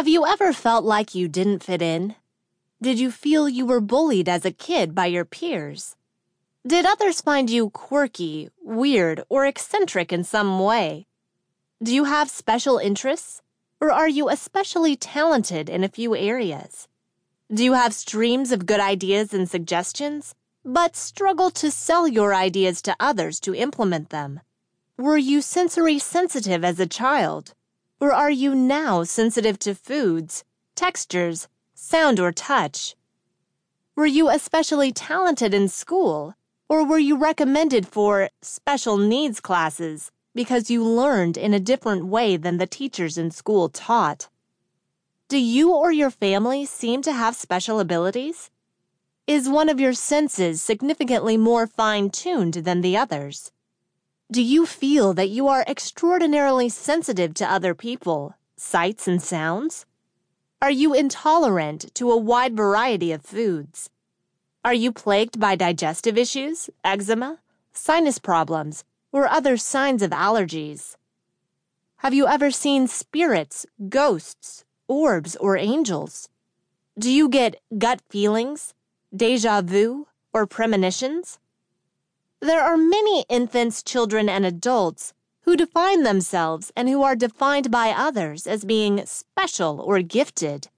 Have you ever felt like you didn't fit in? Did you feel you were bullied as a kid by your peers? Did others find you quirky, weird, or eccentric in some way? Do you have special interests? Or are you especially talented in a few areas? Do you have streams of good ideas and suggestions, but struggle to sell your ideas to others to implement them? Were you sensory sensitive as a child? Or are you now sensitive to foods, textures, sound, or touch? Were you especially talented in school? Or were you recommended for special needs classes because you learned in a different way than the teachers in school taught? Do you or your family seem to have special abilities? Is one of your senses significantly more fine tuned than the others? Do you feel that you are extraordinarily sensitive to other people, sights, and sounds? Are you intolerant to a wide variety of foods? Are you plagued by digestive issues, eczema, sinus problems, or other signs of allergies? Have you ever seen spirits, ghosts, orbs, or angels? Do you get gut feelings, deja vu, or premonitions? There are many infants, children, and adults who define themselves and who are defined by others as being special or gifted.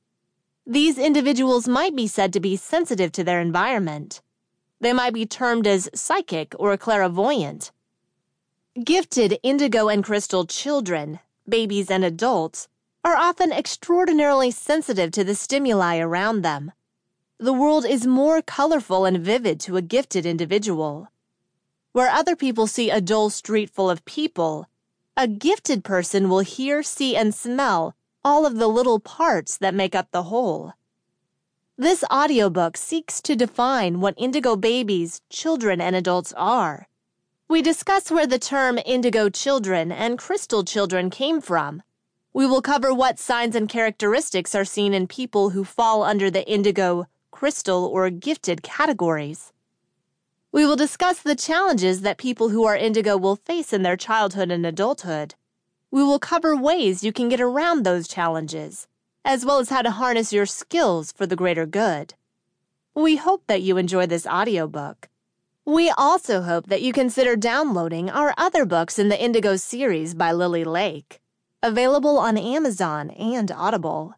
These individuals might be said to be sensitive to their environment. They might be termed as psychic or clairvoyant. Gifted indigo and crystal children, babies, and adults are often extraordinarily sensitive to the stimuli around them. The world is more colorful and vivid to a gifted individual. Where other people see a dull street full of people, a gifted person will hear, see, and smell all of the little parts that make up the whole. This audiobook seeks to define what indigo babies, children, and adults are. We discuss where the term indigo children and crystal children came from. We will cover what signs and characteristics are seen in people who fall under the indigo, crystal, or gifted categories. We will discuss the challenges that people who are indigo will face in their childhood and adulthood we will cover ways you can get around those challenges, as well as how to harness your skills for the greater good. We hope that you enjoy this audiobook. We also hope that you consider downloading our other books in the Indigo series by Lily Lake, available on Amazon and Audible.